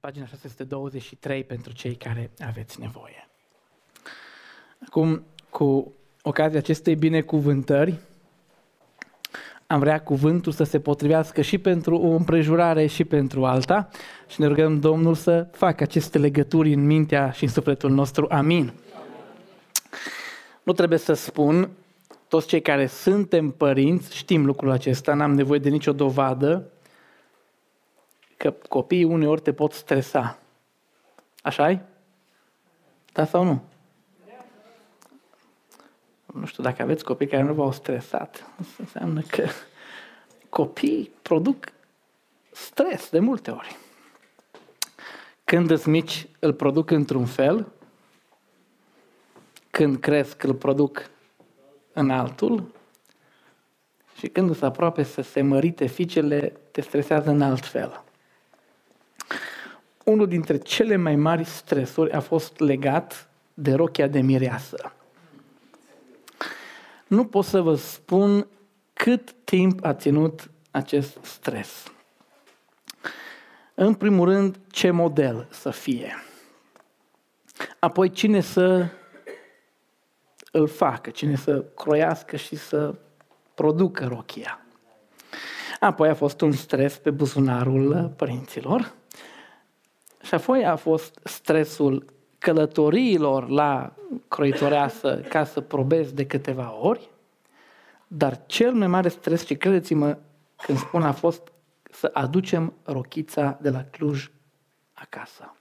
pagina 623 pentru cei care aveți nevoie. Acum, cu ocazia acestei binecuvântări, am vrea cuvântul să se potrivească și pentru o împrejurare și pentru alta și ne rugăm Domnul să facă aceste legături în mintea și în sufletul nostru. Amin. Nu trebuie să spun, toți cei care suntem părinți știm lucrul acesta, n-am nevoie de nicio dovadă, că copiii uneori te pot stresa. așa e? Da sau nu? Nu știu dacă aveți copii care nu v-au stresat. Asta înseamnă că copiii produc stres de multe ori. Când îți mici, îl produc într-un fel, când cresc, îl produc în altul și când îți aproape să se mărite fiicele, te stresează în alt fel unul dintre cele mai mari stresuri a fost legat de rochia de mireasă. Nu pot să vă spun cât timp a ținut acest stres. În primul rând, ce model să fie. Apoi, cine să îl facă, cine să croiască și să producă rochia. Apoi a fost un stres pe buzunarul părinților. Și apoi a fost stresul călătoriilor la croitoreasă ca să probez de câteva ori, dar cel mai mare stres, și credeți-mă când spun, a fost să aducem rochița de la Cluj acasă.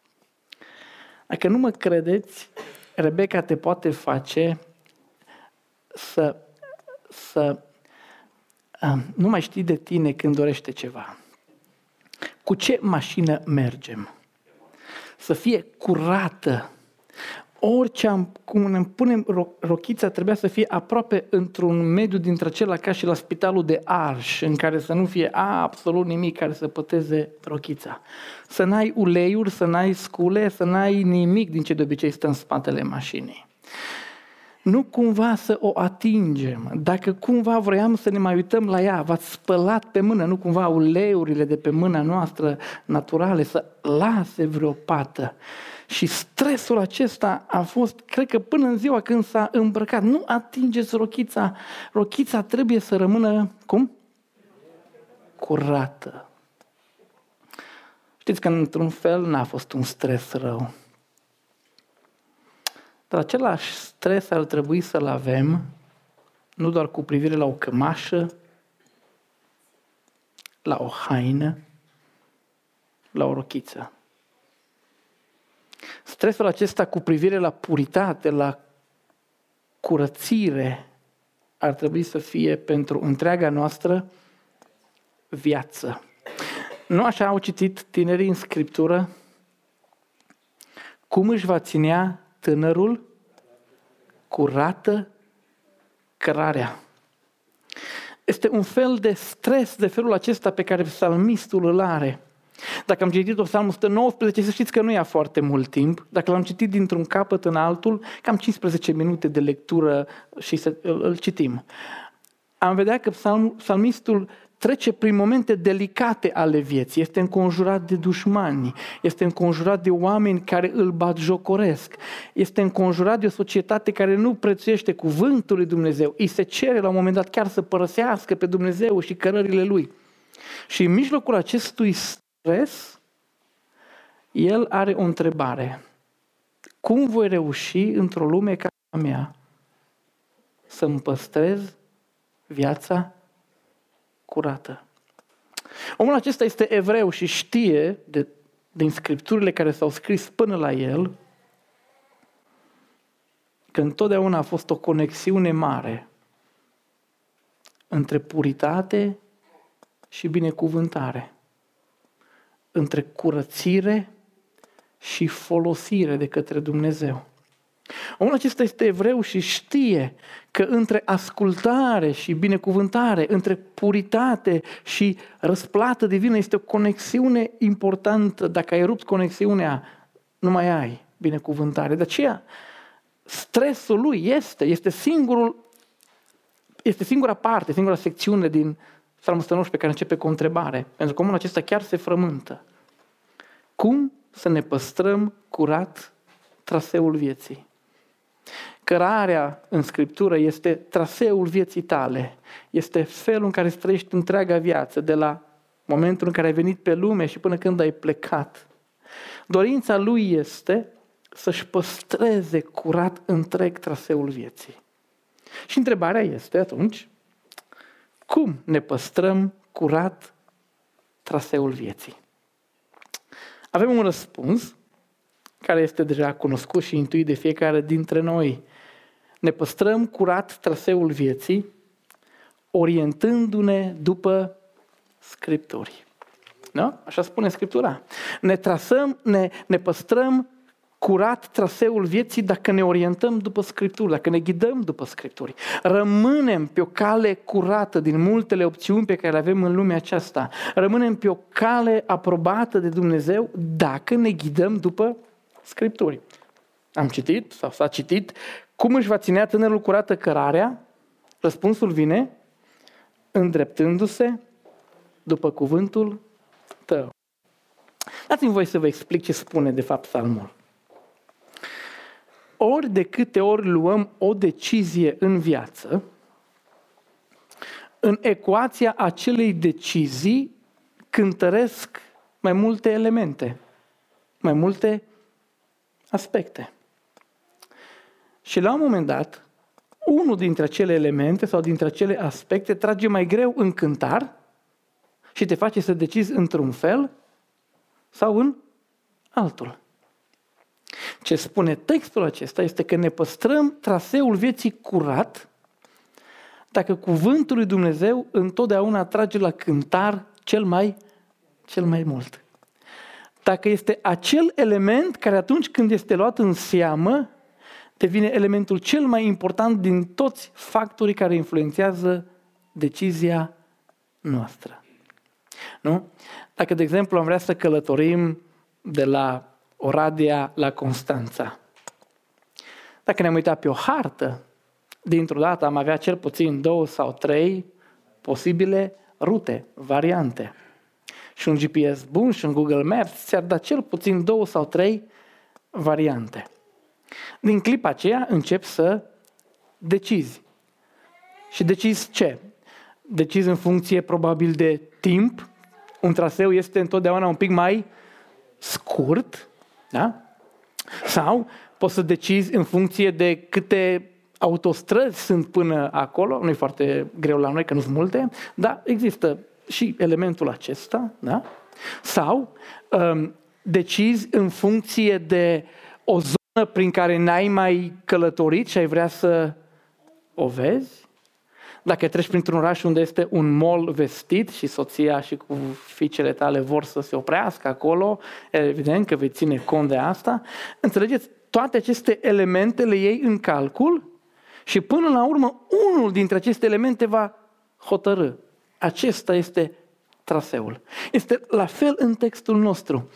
Dacă nu mă credeți, Rebecca te poate face să, să um, nu mai știi de tine când dorește ceva. Cu ce mașină mergem? Să fie curată. Orice am, cum ne punem ro, rochița, trebuia să fie aproape într-un mediu dintre acela ca și la spitalul de Arș, în care să nu fie absolut nimic care să păteze rochița. Să n-ai uleiuri, să n-ai scule, să n-ai nimic din ce de obicei stă în spatele mașinii nu cumva să o atingem. Dacă cumva vroiam să ne mai uităm la ea, v-ați spălat pe mână, nu cumva uleurile de pe mâna noastră naturale să lase vreo pată. Și stresul acesta a fost, cred că până în ziua când s-a îmbrăcat, nu atingeți rochița, rochița trebuie să rămână, cum? Curată. Știți că într-un fel n-a fost un stres rău. Dar același stres ar trebui să-l avem nu doar cu privire la o cămașă, la o haină, la o rochiță. Stresul acesta cu privire la puritate, la curățire, ar trebui să fie pentru întreaga noastră viață. Nu așa au citit tinerii în Scriptură? Cum își va ținea tânărul curată cărarea. Este un fel de stres de felul acesta pe care psalmistul îl are. Dacă am citit-o psalmul 119, să știți că nu ia foarte mult timp. Dacă l-am citit dintr-un capăt în altul, cam 15 minute de lectură și să îl citim. Am vedea că psalmistul trece prin momente delicate ale vieții, este înconjurat de dușmani, este înconjurat de oameni care îl bat jocoresc, este înconjurat de o societate care nu prețuiește cuvântul lui Dumnezeu, îi se cere la un moment dat chiar să părăsească pe Dumnezeu și cărările lui. Și în mijlocul acestui stres, el are o întrebare. Cum voi reuși într-o lume ca a mea să-mi păstrez viața curată. Omul acesta este evreu și știe de, din scripturile care s-au scris până la el că întotdeauna a fost o conexiune mare între puritate și binecuvântare, între curățire și folosire de către Dumnezeu. Omul acesta este evreu și știe că între ascultare și binecuvântare, între puritate și răsplată divină este o conexiune importantă. Dacă ai rupt conexiunea, nu mai ai binecuvântare. De aceea, stresul lui este, este singurul, este singura parte, singura secțiune din Psalmul pe care începe cu o întrebare. Pentru că omul acesta chiar se frământă. Cum să ne păstrăm curat traseul vieții? Cărarea în Scriptură este traseul vieții tale, este felul în care îți trăiești întreaga viață, de la momentul în care ai venit pe lume și până când ai plecat. Dorința lui este să-și păstreze curat întreg traseul vieții. Și întrebarea este atunci, cum ne păstrăm curat traseul vieții? Avem un răspuns care este deja cunoscut și intuit de fiecare dintre noi. Ne păstrăm curat traseul vieții, orientându-ne după Scripturi. Da? Așa spune Scriptura. Ne trasăm, ne, ne păstrăm curat traseul vieții dacă ne orientăm după Scripturi, dacă ne ghidăm după Scripturi. Rămânem pe o cale curată din multele opțiuni pe care le avem în lumea aceasta. Rămânem pe o cale aprobată de Dumnezeu dacă ne ghidăm după Scripturi. Am citit, sau s-a citit, cum își va ținea tânărul curată cărarea? Răspunsul vine îndreptându-se după cuvântul tău. Dați-mi voi să vă explic ce spune de fapt psalmul. Ori de câte ori luăm o decizie în viață, în ecuația acelei decizii cântăresc mai multe elemente, mai multe aspecte. Și la un moment dat, unul dintre acele elemente sau dintre acele aspecte trage mai greu în cântar și te face să decizi într-un fel sau în altul. Ce spune textul acesta este că ne păstrăm traseul vieții curat dacă cuvântul lui Dumnezeu întotdeauna trage la cântar cel mai, cel mai mult. Dacă este acel element care atunci când este luat în seamă, devine elementul cel mai important din toți factorii care influențează decizia noastră. Nu? Dacă, de exemplu, am vrea să călătorim de la Oradea la Constanța. Dacă ne-am uitat pe o hartă, dintr-o dată am avea cel puțin două sau trei posibile rute, variante. Și un GPS bun și un Google Maps ți-ar da cel puțin două sau trei variante. Din clipa aceea încep să decizi. Și decizi ce? Decizi în funcție probabil de timp. Un traseu este întotdeauna un pic mai scurt, da? Sau poți să decizi în funcție de câte autostrăzi sunt până acolo, nu e foarte greu la noi că nu sunt multe, dar există și elementul acesta, da? Sau um, decizi în funcție de o zonă prin care n-ai mai călătorit și ai vrea să o vezi, dacă treci printr-un oraș unde este un mall vestit și soția și cu fiicele tale vor să se oprească acolo, evident că vei ține cont de asta, înțelegeți, toate aceste elemente le iei în calcul și până la urmă unul dintre aceste elemente va hotărâ. Acesta este traseul. Este la fel în textul nostru.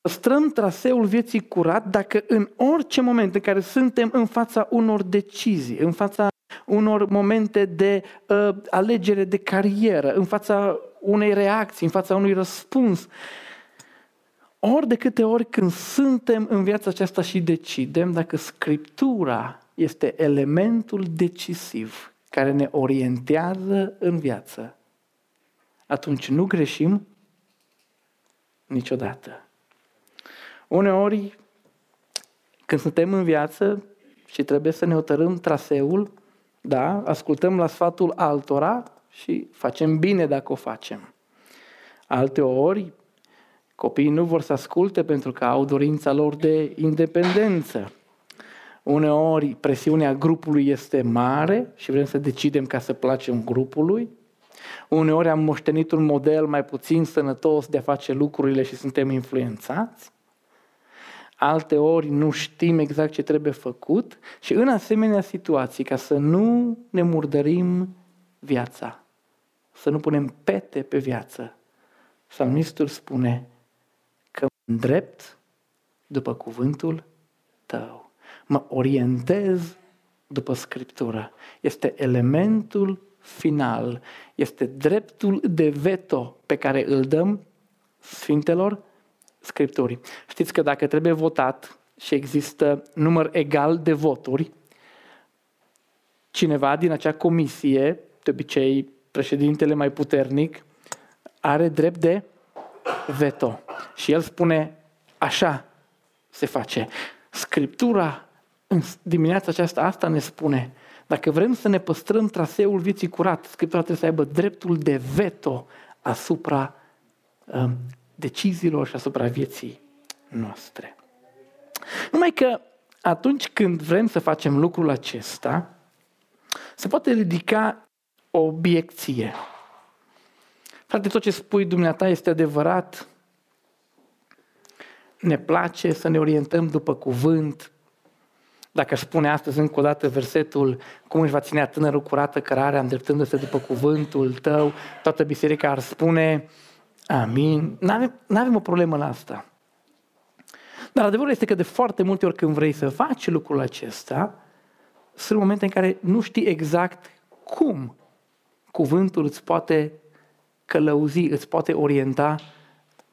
Păstrăm traseul vieții curat dacă în orice moment în care suntem în fața unor decizii, în fața unor momente de uh, alegere de carieră, în fața unei reacții, în fața unui răspuns. Ori de câte ori când suntem în viața aceasta și decidem dacă Scriptura este elementul decisiv care ne orientează în viață, atunci nu greșim niciodată. Uneori, când suntem în viață și trebuie să ne hotărâm traseul, da? Ascultăm la sfatul altora și facem bine dacă o facem. Alte ori, copiii nu vor să asculte pentru că au dorința lor de independență. Uneori, presiunea grupului este mare și vrem să decidem ca să placem grupului. Uneori am moștenit un model mai puțin sănătos de a face lucrurile și suntem influențați alte ori nu știm exact ce trebuie făcut și în asemenea situații, ca să nu ne murdărim viața, să nu punem pete pe viață, psalmistul spune că mă îndrept după cuvântul tău, mă orientez după Scriptură. Este elementul final, este dreptul de veto pe care îl dăm Sfintelor Scripturii. Știți că dacă trebuie votat și există număr egal de voturi, cineva din acea comisie, de obicei președintele mai puternic, are drept de veto. Și el spune, așa se face. Scriptura în dimineața aceasta asta ne spune, dacă vrem să ne păstrăm traseul vieții curat, Scriptura trebuie să aibă dreptul de veto asupra um, deciziilor și asupra vieții noastre. Numai că atunci când vrem să facem lucrul acesta, se poate ridica o obiecție. Frate, tot ce spui dumneata este adevărat. Ne place să ne orientăm după cuvânt. Dacă aș spune astăzi încă o dată versetul cum își va ținea tânărul curată cărarea îndreptându-se după cuvântul tău, toată biserica ar spune amin. N-avem, n-avem o problemă la asta. Dar adevărul este că de foarte multe ori când vrei să faci lucrul acesta, sunt momente în care nu știi exact cum cuvântul îți poate călăuzi, îți poate orienta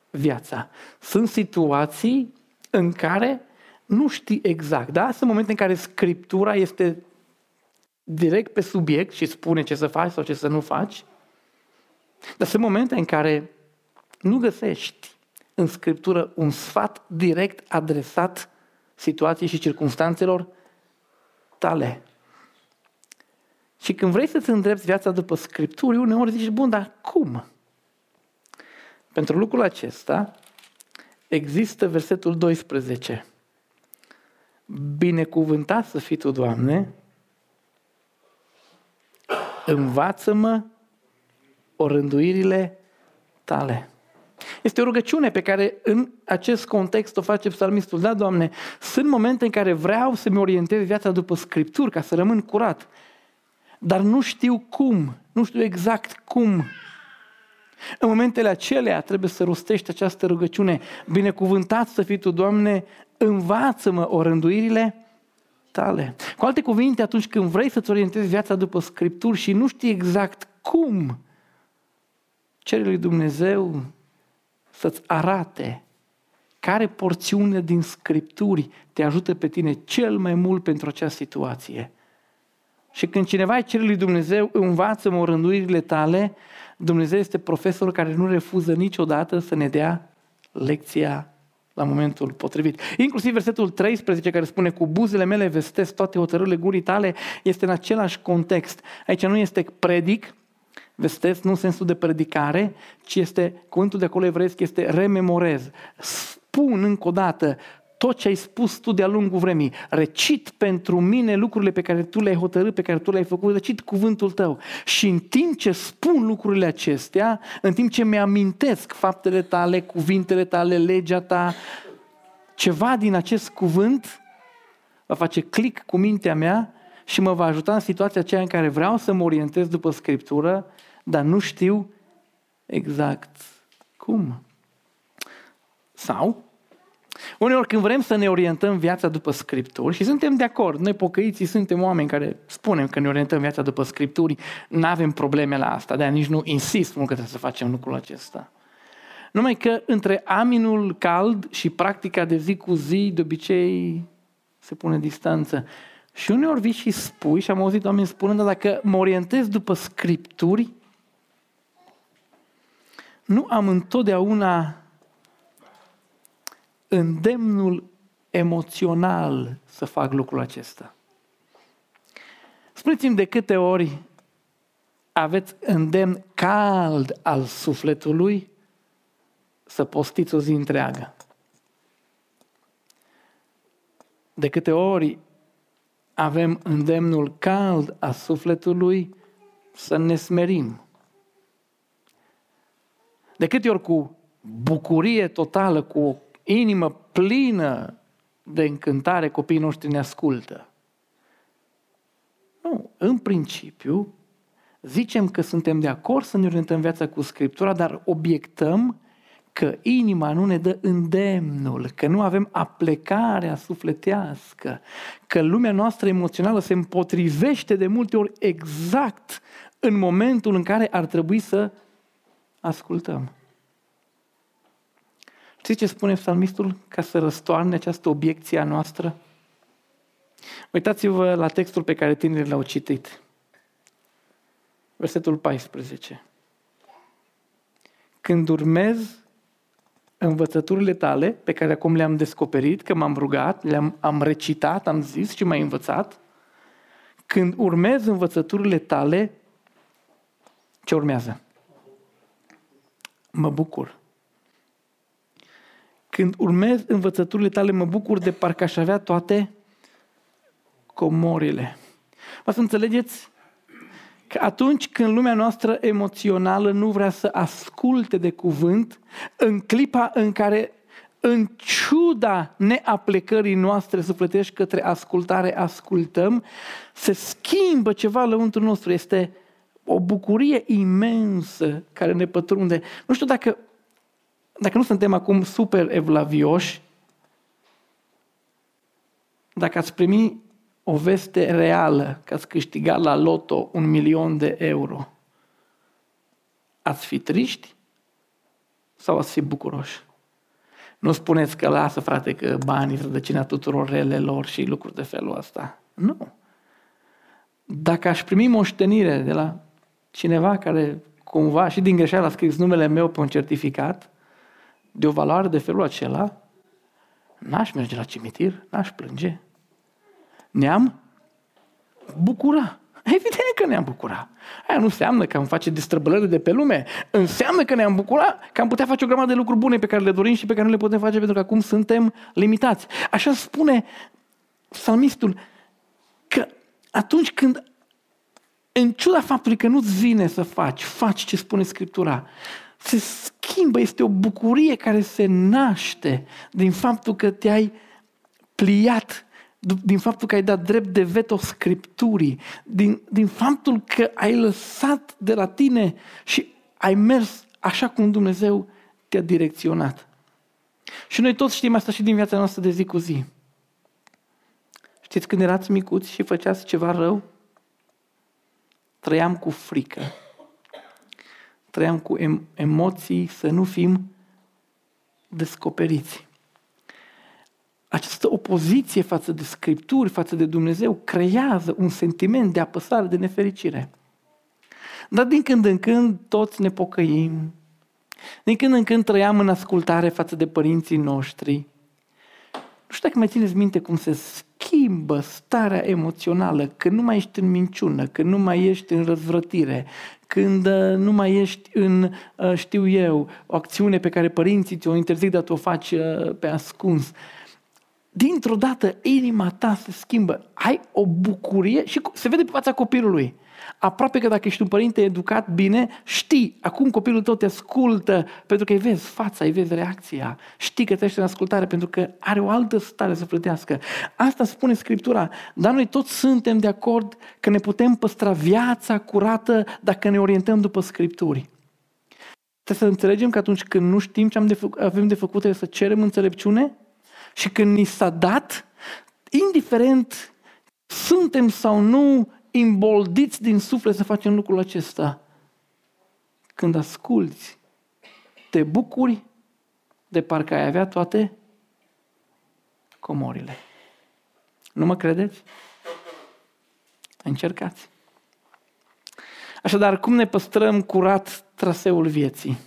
viața. Sunt situații în care nu știi exact, da? Sunt momente în care Scriptura este direct pe subiect și spune ce să faci sau ce să nu faci, dar sunt momente în care nu găsești în Scriptură un sfat direct adresat situației și circunstanțelor tale. Și când vrei să-ți îndrepți viața după Scripturi, uneori zici, bun, dar cum? Pentru lucrul acesta există versetul 12. Binecuvântat să fii Tu, Doamne, învață-mă orânduirile Tale. Este o rugăciune pe care în acest context o face psalmistul. Da, Doamne, sunt momente în care vreau să-mi orientez viața după Scripturi, ca să rămân curat. Dar nu știu cum, nu știu exact cum. În momentele acelea trebuie să rostești această rugăciune. Binecuvântat să fii Tu, Doamne, învață-mă orânduirile tale. Cu alte cuvinte, atunci când vrei să-ți orientezi viața după Scripturi și nu știi exact cum, cere lui Dumnezeu să-ți arate care porțiune din Scripturi te ajută pe tine cel mai mult pentru acea situație. Și când cineva îi cere lui Dumnezeu, învață-mă rânduirile tale, Dumnezeu este profesor care nu refuză niciodată să ne dea lecția la momentul potrivit. Inclusiv versetul 13 care spune cu buzele mele vestesc toate hotărârile gurii tale este în același context. Aici nu este predic, vestesc nu în sensul de predicare, ci este, cuvântul de acolo evreiesc este rememorez. Spun încă o dată tot ce ai spus tu de-a lungul vremii. Recit pentru mine lucrurile pe care tu le-ai hotărât, pe care tu le-ai făcut, recit cuvântul tău. Și în timp ce spun lucrurile acestea, în timp ce mi-amintesc faptele tale, cuvintele tale, legea ta, ceva din acest cuvânt va face click cu mintea mea și mă va ajuta în situația aceea în care vreau să mă orientez după Scriptură, dar nu știu exact cum. Sau Uneori când vrem să ne orientăm viața după Scripturi și suntem de acord, noi pocăiții suntem oameni care spunem că ne orientăm viața după Scripturi, nu avem probleme la asta, de nici nu insist mult că trebuie să facem lucrul acesta. Numai că între aminul cald și practica de zi cu zi, de obicei se pune distanță. Și uneori vii și spui, și am auzit oameni spunând, dacă mă orientez după Scripturi, nu am întotdeauna îndemnul emoțional să fac lucrul acesta. Spuneți-mi de câte ori aveți îndemn cald al sufletului să postiți o zi întreagă. De câte ori avem îndemnul cald al sufletului să ne smerim. De câte ori cu bucurie totală, cu o inimă plină de încântare, copiii noștri ne ascultă. Nu, în principiu, zicem că suntem de acord să ne orientăm viața cu Scriptura, dar obiectăm că inima nu ne dă îndemnul, că nu avem aplecarea sufletească, că lumea noastră emoțională se împotrivește de multe ori exact în momentul în care ar trebui să ascultăm Știți ce spune psalmistul ca să răstoarne această obiecție a noastră? Uitați-vă la textul pe care tinerii l-au citit. Versetul 14. Când urmez învățăturile tale, pe care acum le-am descoperit, că m-am rugat, le-am am recitat, am zis și mai învățat, când urmez învățăturile tale, ce urmează? Mă bucur. Când urmez învățăturile tale, mă bucur de parcă aș avea toate comorile. Vă să înțelegeți că atunci când lumea noastră emoțională nu vrea să asculte de cuvânt, în clipa în care în ciuda neaplecării noastre sufletești către ascultare, ascultăm, se schimbă ceva lăuntru nostru. Este o bucurie imensă care ne pătrunde. Nu știu dacă, dacă nu suntem acum super evlavioși, dacă ați primi o veste reală că ați câștigat la loto un milion de euro, ați fi triști sau ați fi bucuroși? Nu spuneți că lasă, frate, că banii rădăcina tuturor relelor și lucruri de felul ăsta. Nu. Dacă aș primi moștenire de la cineva care cumva și din greșeală a scris numele meu pe un certificat de o valoare de felul acela, n-aș merge la cimitir, n-aș plânge. Ne-am bucura. Evident că ne-am bucura. Aia nu înseamnă că am face distrăbălări de pe lume. Înseamnă că ne-am bucura că am putea face o grămadă de lucruri bune pe care le dorim și pe care nu le putem face pentru că acum suntem limitați. Așa spune psalmistul că atunci când în ciuda faptului că nu-ți vine să faci, faci ce spune Scriptura, se schimbă, este o bucurie care se naște din faptul că te-ai pliat din faptul că ai dat drept de veto Scripturii, din, din faptul că ai lăsat de la tine și ai mers așa cum Dumnezeu te-a direcționat. Și noi toți știm asta și din viața noastră de zi cu zi. Știți când erați micuți și făceați ceva rău? Trăiam cu frică. Trăiam cu emoții să nu fim descoperiți această opoziție față de Scripturi, față de Dumnezeu, creează un sentiment de apăsare, de nefericire. Dar din când în când toți ne pocăim, din când în când trăiam în ascultare față de părinții noștri. Nu știu dacă mai țineți minte cum se schimbă starea emoțională când nu mai ești în minciună, când nu mai ești în răzvrătire, când uh, nu mai ești în, uh, știu eu, o acțiune pe care părinții ți-o interzic, dar tu o faci uh, pe ascuns dintr-o dată inima ta se schimbă. Ai o bucurie și se vede pe fața copilului. Aproape că dacă ești un părinte educat bine, știi, acum copilul tău te ascultă pentru că îi vezi fața, îi vezi reacția. Știi că trăiește în ascultare pentru că are o altă stare să plătească. Asta spune Scriptura, dar noi toți suntem de acord că ne putem păstra viața curată dacă ne orientăm după Scripturi. Trebuie să înțelegem că atunci când nu știm ce am de făcut, avem de făcut, trebuie să cerem înțelepciune și când ni s-a dat, indiferent suntem sau nu imboldiți din suflet să facem lucrul acesta, când asculți, te bucuri de parcă ai avea toate comorile. Nu mă credeți? Încercați. Așadar, cum ne păstrăm curat traseul vieții?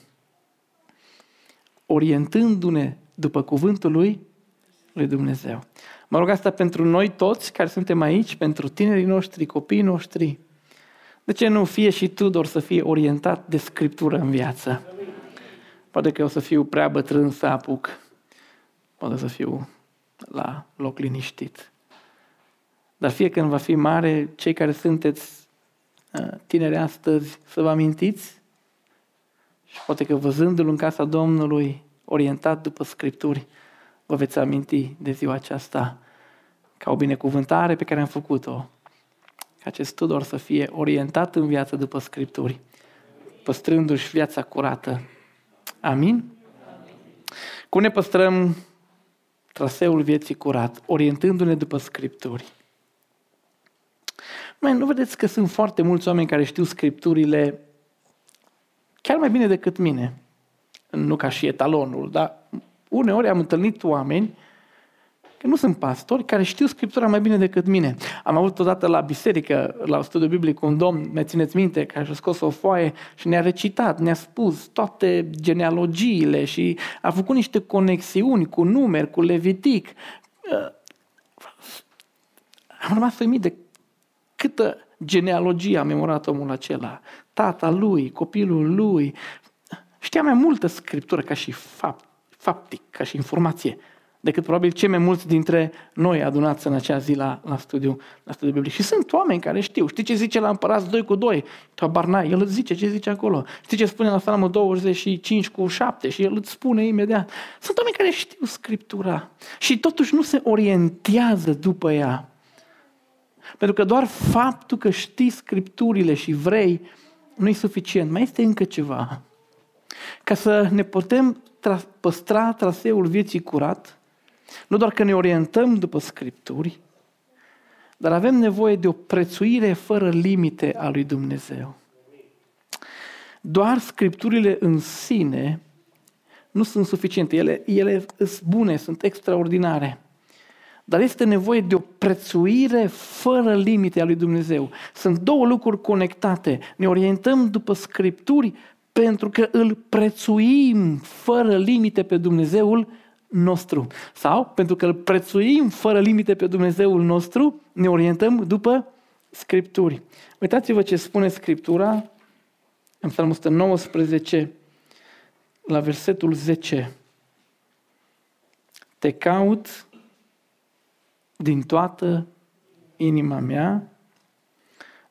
Orientându-ne după cuvântul lui lui Dumnezeu. Mă rog asta pentru noi toți care suntem aici, pentru tinerii noștri, copiii noștri. De ce nu fie și tu doar să fie orientat de Scriptură în viață? Poate că o să fiu prea bătrân să apuc. Poate să fiu la loc liniștit. Dar fie când va fi mare, cei care sunteți uh, tineri astăzi, să vă amintiți și poate că văzându-l în casa Domnului, orientat după Scripturi, vă veți aminti de ziua aceasta ca o binecuvântare pe care am făcut-o. Ca acest Tudor să fie orientat în viață după Scripturi, păstrându-și viața curată. Amin? Cum ne păstrăm traseul vieții curat, orientându-ne după Scripturi? Mai nu vedeți că sunt foarte mulți oameni care știu Scripturile chiar mai bine decât mine. Nu ca și etalonul, dar uneori am întâlnit oameni că nu sunt pastori, care știu Scriptura mai bine decât mine. Am avut odată la biserică, la studiu biblic, un domn, ne țineți minte, care și-a scos o foaie și ne-a recitat, ne-a spus toate genealogiile și a făcut niște conexiuni cu numeri, cu Levitic. Uh, am rămas uimit de câtă genealogie a memorat omul acela. Tata lui, copilul lui. Știa mai multă scriptură ca și fapt, faptic, ca și informație decât probabil cei mai mulți dintre noi adunați în acea zi la, la, studiu, la studiu biblic. Și sunt oameni care știu. Știi ce zice la împărați 2 cu 2? Habar n-ai. El îți zice ce zice acolo. Știi ce spune la Psalmul 25 cu 7? Și el îți spune imediat. Sunt oameni care știu Scriptura și totuși nu se orientează după ea. Pentru că doar faptul că știi Scripturile și vrei nu e suficient. Mai este încă ceva. Ca să ne putem tra- păstra traseul vieții curat, nu doar că ne orientăm după Scripturi, dar avem nevoie de o prețuire fără limite a lui Dumnezeu. Doar Scripturile în sine nu sunt suficiente. Ele, ele sunt bune, sunt extraordinare. Dar este nevoie de o prețuire fără limite a lui Dumnezeu. Sunt două lucruri conectate. Ne orientăm după Scripturi pentru că îl prețuim fără limite pe Dumnezeul nostru. Sau, pentru că îl prețuim fără limite pe Dumnezeul nostru, ne orientăm după Scripturi. Uitați-vă ce spune Scriptura în Psalmul 119, la versetul 10. Te caut din toată inima mea,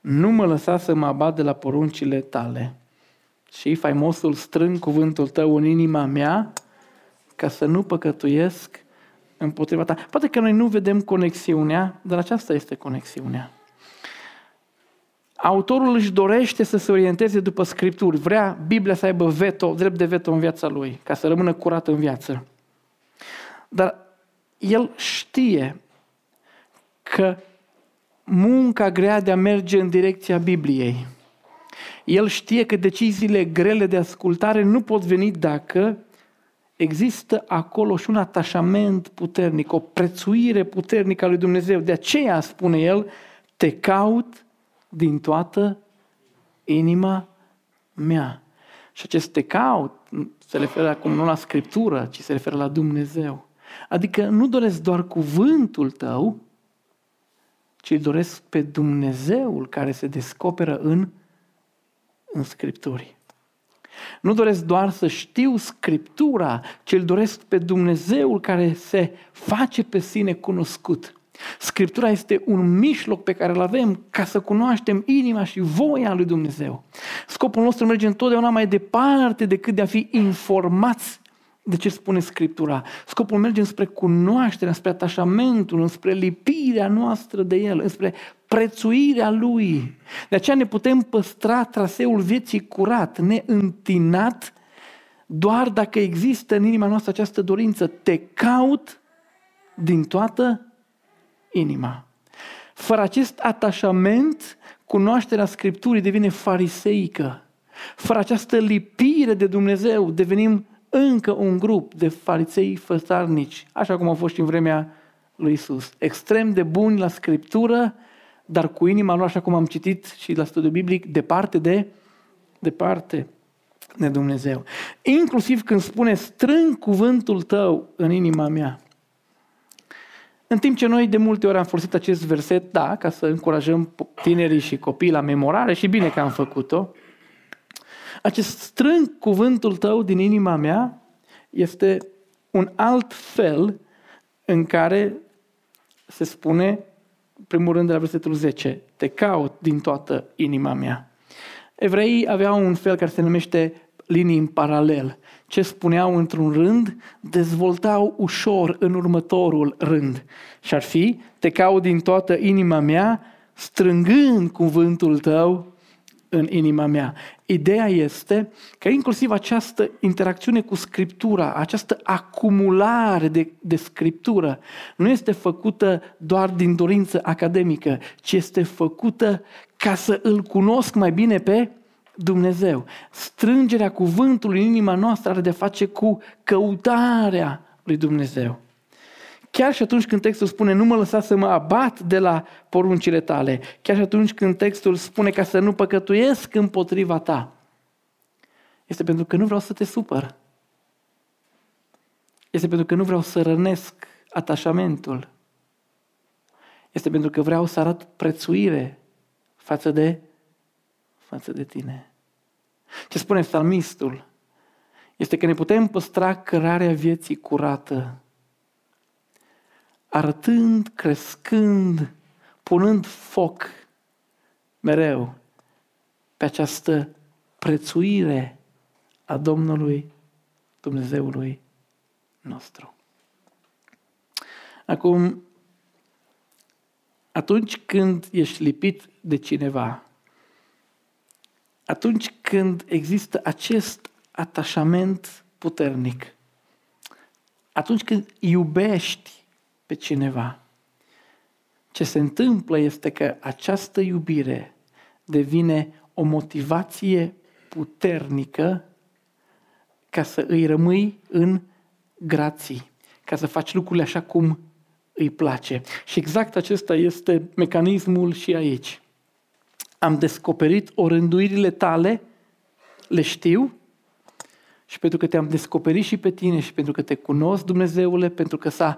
nu mă lăsa să mă abat de la poruncile tale. Și faimosul strâng cuvântul tău în inima mea, ca să nu păcătuiesc împotriva ta. Poate că noi nu vedem conexiunea, dar aceasta este conexiunea. Autorul își dorește să se orienteze după Scripturi. Vrea Biblia să aibă veto, drept de veto în viața lui, ca să rămână curat în viață. Dar el știe că munca grea de a merge în direcția Bibliei, el știe că deciziile grele de ascultare nu pot veni dacă există acolo și un atașament puternic, o prețuire puternică a lui Dumnezeu. De aceea, spune el, te caut din toată inima mea. Și acest te caut se referă acum nu la Scriptură, ci se referă la Dumnezeu. Adică nu doresc doar cuvântul tău, ci doresc pe Dumnezeul care se descoperă în, în Scripturi. Nu doresc doar să știu Scriptura, ci îl doresc pe Dumnezeul care se face pe sine cunoscut. Scriptura este un mijloc pe care îl avem ca să cunoaștem inima și voia lui Dumnezeu. Scopul nostru merge întotdeauna mai departe decât de a fi informați de ce spune Scriptura. Scopul merge spre cunoașterea, spre atașamentul, spre lipirea noastră de El, spre prețuirea Lui. De aceea ne putem păstra traseul vieții curat, neîntinat, doar dacă există în inima noastră această dorință. Te caut din toată inima. Fără acest atașament, cunoașterea Scripturii devine fariseică. Fără această lipire de Dumnezeu, devenim încă un grup de farisei făstarnici, așa cum au fost și în vremea lui Isus. Extrem de buni la Scriptură, dar cu inima lor, așa cum am citit și la studiu biblic, departe de, departe de Dumnezeu. Inclusiv când spune, strâng cuvântul tău în inima mea. În timp ce noi de multe ori am folosit acest verset, da, ca să încurajăm tinerii și copiii la memorare și bine că am făcut-o, acest strâng cuvântul tău din inima mea este un alt fel în care se spune, primul rând de la versetul 10, te caut din toată inima mea. Evreii aveau un fel care se numește linii în paralel. Ce spuneau într-un rând, dezvoltau ușor în următorul rând. Și ar fi, te caut din toată inima mea, strângând cuvântul tău în inima mea. Ideea este că inclusiv această interacțiune cu Scriptura, această acumulare de, de Scriptură, nu este făcută doar din dorință academică, ci este făcută ca să îl cunosc mai bine pe Dumnezeu. Strângerea cuvântului în inima noastră are de face cu căutarea lui Dumnezeu. Chiar și atunci când textul spune nu mă lăsa să mă abat de la poruncile tale, chiar și atunci când textul spune ca să nu păcătuiesc împotriva ta, este pentru că nu vreau să te supăr. Este pentru că nu vreau să rănesc atașamentul. Este pentru că vreau să arăt prețuire față de, față de tine. Ce spune psalmistul este că ne putem păstra cărarea vieții curată, arătând, crescând, punând foc mereu pe această prețuire a Domnului Dumnezeului nostru. Acum, atunci când ești lipit de cineva, atunci când există acest atașament puternic, atunci când iubești pe cineva, ce se întâmplă este că această iubire devine o motivație puternică ca să îi rămâi în grații, ca să faci lucrurile așa cum îi place. Și exact acesta este mecanismul și aici. Am descoperit orânduirile tale, le știu, și pentru că te-am descoperit și pe tine și pentru că te cunosc, Dumnezeule, pentru că s-a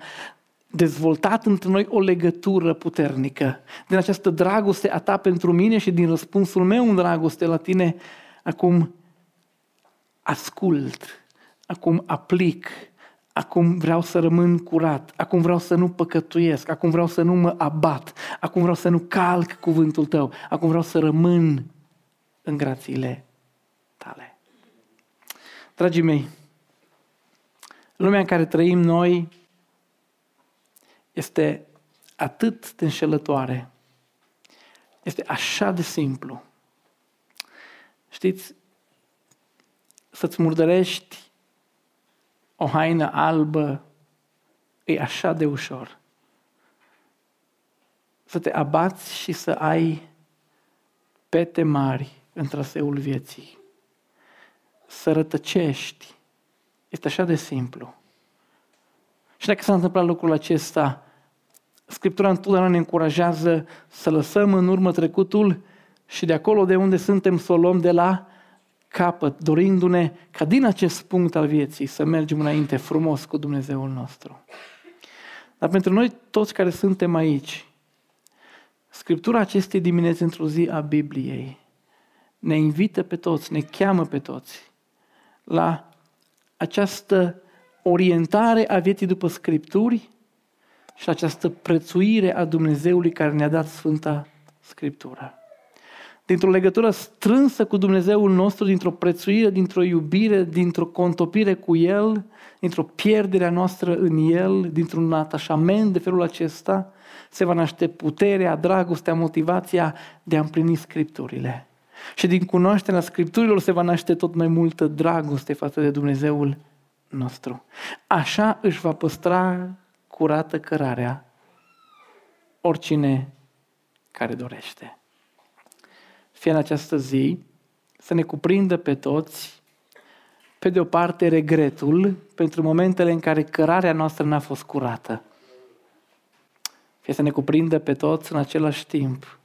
dezvoltat între noi o legătură puternică. Din această dragoste a ta pentru mine și din răspunsul meu în dragoste la tine, acum ascult, acum aplic, acum vreau să rămân curat, acum vreau să nu păcătuiesc, acum vreau să nu mă abat, acum vreau să nu calc cuvântul tău, acum vreau să rămân în grațiile tale. Dragii mei, lumea în care trăim noi este atât de înșelătoare, este așa de simplu. Știți, să-ți murdărești o haină albă e așa de ușor. Să te abați și să ai pete mari în traseul vieții. Să rătăcești. Este așa de simplu. Și dacă s-a întâmplat lucrul acesta, Scriptura întotdeauna ne încurajează să lăsăm în urmă trecutul și de acolo de unde suntem să o luăm de la capăt, dorindu-ne ca din acest punct al vieții să mergem înainte frumos cu Dumnezeul nostru. Dar pentru noi toți care suntem aici, Scriptura acestei dimineți într-o zi a Bibliei ne invită pe toți, ne cheamă pe toți la această orientare a vieții după Scripturi și această prețuire a Dumnezeului care ne-a dat Sfânta Scriptură dintr-o legătură strânsă cu Dumnezeul nostru, dintr-o prețuire, dintr-o iubire, dintr-o contopire cu El, dintr-o pierdere a noastră în El, dintr-un atașament de felul acesta, se va naște puterea, dragostea, motivația de a împlini Scripturile. Și din cunoașterea Scripturilor se va naște tot mai multă dragoste față de Dumnezeul nostru. Așa își va păstra curată cărarea oricine care dorește fie în această zi, să ne cuprindă pe toți, pe de o parte, regretul pentru momentele în care cărarea noastră n-a fost curată. Fie să ne cuprindă pe toți în același timp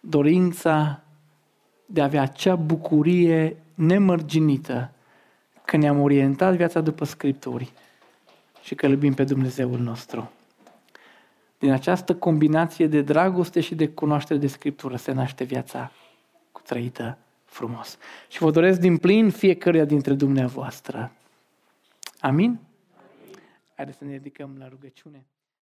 dorința de a avea acea bucurie nemărginită că ne-am orientat viața după Scripturi și că iubim pe Dumnezeul nostru. Din această combinație de dragoste și de cunoaștere de Scriptură se naște viața cu trăită frumos. Și vă doresc din plin fiecăruia dintre dumneavoastră. Amin? Haideți să ne ridicăm la rugăciune.